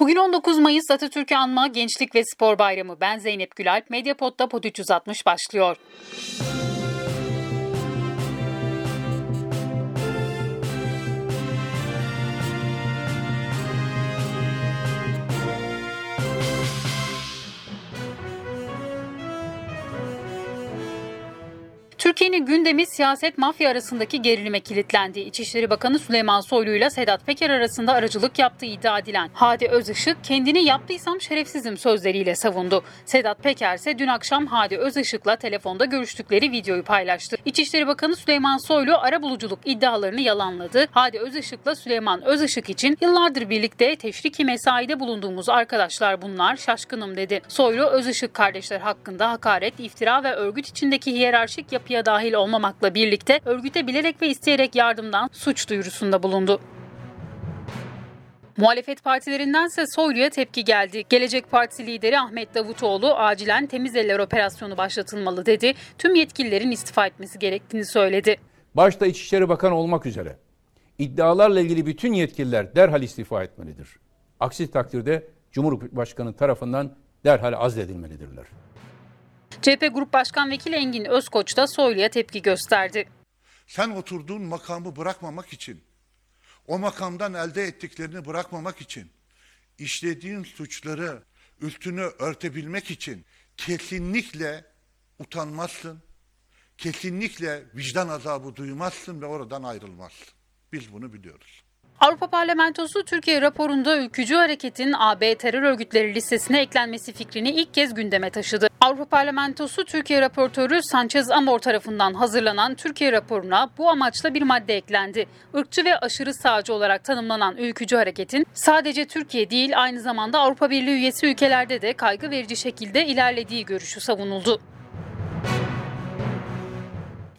Bugün 19 Mayıs Atatürk'ü anma Gençlik ve Spor Bayramı. Ben Zeynep Gülalp. Medyapod'da Pod 360 başlıyor. Türkiye'nin gündemi siyaset mafya arasındaki gerilime kilitlendi. İçişleri Bakanı Süleyman Soylu ile Sedat Peker arasında aracılık yaptığı iddia edilen Hadi Özışık kendini yaptıysam şerefsizim sözleriyle savundu. Sedat Peker ise dün akşam Hadi Özışık'la telefonda görüştükleri videoyu paylaştı. İçişleri Bakanı Süleyman Soylu arabuluculuk iddialarını yalanladı. Hadi Özışık'la Süleyman Özışık için yıllardır birlikte teşriki mesaide bulunduğumuz arkadaşlar bunlar şaşkınım dedi. Soylu Özışık kardeşler hakkında hakaret, iftira ve örgüt içindeki hiyerarşik yapıya dahil olmamakla birlikte örgüte bilerek ve isteyerek yardımdan suç duyurusunda bulundu. Muhalefet partilerindense Soylu'ya tepki geldi. Gelecek Partisi lideri Ahmet Davutoğlu acilen temiz eller operasyonu başlatılmalı dedi. Tüm yetkililerin istifa etmesi gerektiğini söyledi. Başta İçişleri Bakanı olmak üzere iddialarla ilgili bütün yetkililer derhal istifa etmelidir. Aksi takdirde Cumhurbaşkanı tarafından derhal azledilmelidirler. CHP Grup Başkan Vekili Engin Özkoç da Soylu'ya tepki gösterdi. Sen oturduğun makamı bırakmamak için, o makamdan elde ettiklerini bırakmamak için, işlediğin suçları üstünü örtebilmek için kesinlikle utanmazsın, kesinlikle vicdan azabı duymazsın ve oradan ayrılmazsın. Biz bunu biliyoruz. Avrupa Parlamentosu Türkiye raporunda ülkücü hareketin AB terör örgütleri listesine eklenmesi fikrini ilk kez gündeme taşıdı. Avrupa Parlamentosu Türkiye raportörü Sanchez Amor tarafından hazırlanan Türkiye raporuna bu amaçla bir madde eklendi. Irkçı ve aşırı sağcı olarak tanımlanan ülkücü hareketin sadece Türkiye değil aynı zamanda Avrupa Birliği üyesi ülkelerde de kaygı verici şekilde ilerlediği görüşü savunuldu.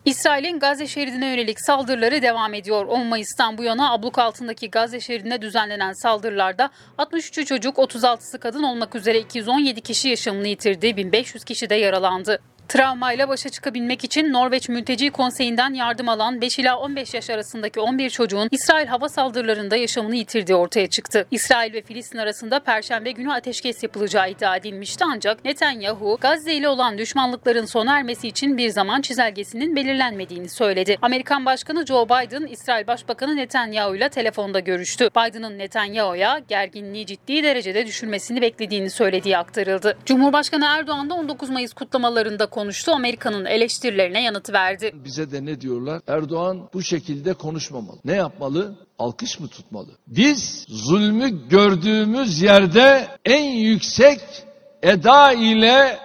İsrail'in Gazze şeridine yönelik saldırıları devam ediyor. 10 Mayıs'tan bu yana abluk altındaki Gazze şeridine düzenlenen saldırılarda 63 çocuk, 36'sı kadın olmak üzere 217 kişi yaşamını yitirdi, 1500 kişi de yaralandı. Travmayla başa çıkabilmek için Norveç Mülteci Konseyi'nden yardım alan 5 ila 15 yaş arasındaki 11 çocuğun İsrail hava saldırılarında yaşamını yitirdiği ortaya çıktı. İsrail ve Filistin arasında Perşembe günü ateşkes yapılacağı iddia edilmişti ancak Netanyahu Gazze ile olan düşmanlıkların sona ermesi için bir zaman çizelgesinin belirlenmediğini söyledi. Amerikan Başkanı Joe Biden, İsrail Başbakanı Netanyahu ile telefonda görüştü. Biden'ın Netanyahu'ya gerginliği ciddi derecede düşürmesini beklediğini söylediği aktarıldı. Cumhurbaşkanı Erdoğan da 19 Mayıs kutlamalarında konuştu. Amerika'nın eleştirilerine yanıt verdi. Bize de ne diyorlar? Erdoğan bu şekilde konuşmamalı. Ne yapmalı? Alkış mı tutmalı? Biz zulmü gördüğümüz yerde en yüksek eda ile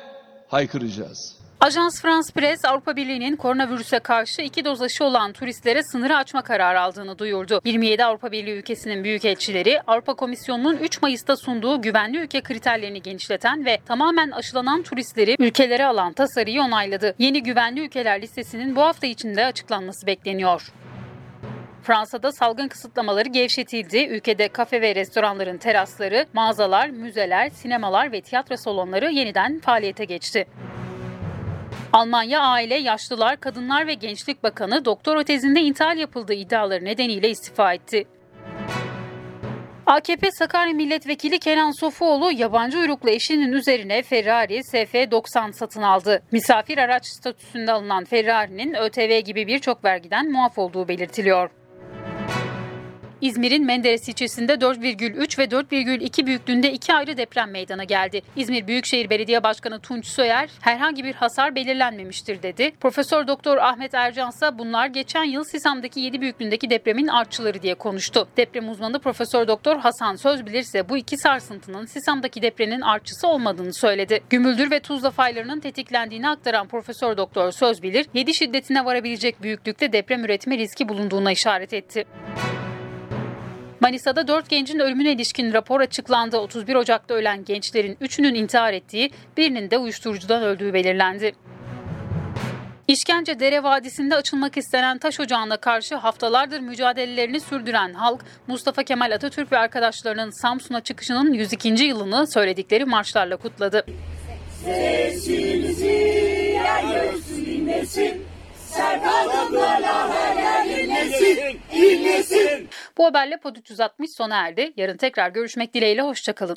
haykıracağız. Ajans France Press Avrupa Birliği'nin koronavirüse karşı iki doz aşı olan turistlere sınırı açma kararı aldığını duyurdu. 27 Avrupa Birliği ülkesinin büyükelçileri Avrupa Komisyonu'nun 3 Mayıs'ta sunduğu güvenli ülke kriterlerini genişleten ve tamamen aşılanan turistleri ülkelere alan tasarıyı onayladı. Yeni güvenli ülkeler listesinin bu hafta içinde açıklanması bekleniyor. Fransa'da salgın kısıtlamaları gevşetildi. Ülkede kafe ve restoranların terasları, mağazalar, müzeler, sinemalar ve tiyatro salonları yeniden faaliyete geçti. Almanya Aile, Yaşlılar, Kadınlar ve Gençlik Bakanı doktor tezinde intihal yapıldığı iddiaları nedeniyle istifa etti. AKP Sakarya Milletvekili Kenan Sofuoğlu yabancı uyruklu eşinin üzerine Ferrari SF90 satın aldı. Misafir araç statüsünde alınan Ferrari'nin ÖTV gibi birçok vergiden muaf olduğu belirtiliyor. İzmir'in Menderes ilçesinde 4,3 ve 4,2 büyüklüğünde iki ayrı deprem meydana geldi. İzmir Büyükşehir Belediye Başkanı Tunç Soyer herhangi bir hasar belirlenmemiştir dedi. Profesör Doktor Ahmet Ercan ise bunlar geçen yıl Sisam'daki 7 büyüklüğündeki depremin artçıları diye konuştu. Deprem uzmanı Profesör Doktor Hasan Sözbilir ise bu iki sarsıntının Sisam'daki depremin artçısı olmadığını söyledi. Gümüldür ve Tuzla faylarının tetiklendiğini aktaran Profesör Doktor Sözbilir 7 şiddetine varabilecek büyüklükte deprem üretme riski bulunduğuna işaret etti. Manisa'da 4 gencin ölümüne ilişkin rapor açıklandı. 31 Ocak'ta ölen gençlerin 3'ünün intihar ettiği, birinin de uyuşturucudan öldüğü belirlendi. İşkence Dere Vadisi'nde açılmak istenen taş ocağına karşı haftalardır mücadelelerini sürdüren halk, Mustafa Kemal Atatürk ve arkadaşlarının Samsun'a çıkışının 102. yılını söyledikleri marşlarla kutladı. Sesimizi yeryüzü dinlesin, sert adımlarla her yer inlesin, inlesin. Bu haberle Pod 360 sona erdi. Yarın tekrar görüşmek dileğiyle hoşçakalın.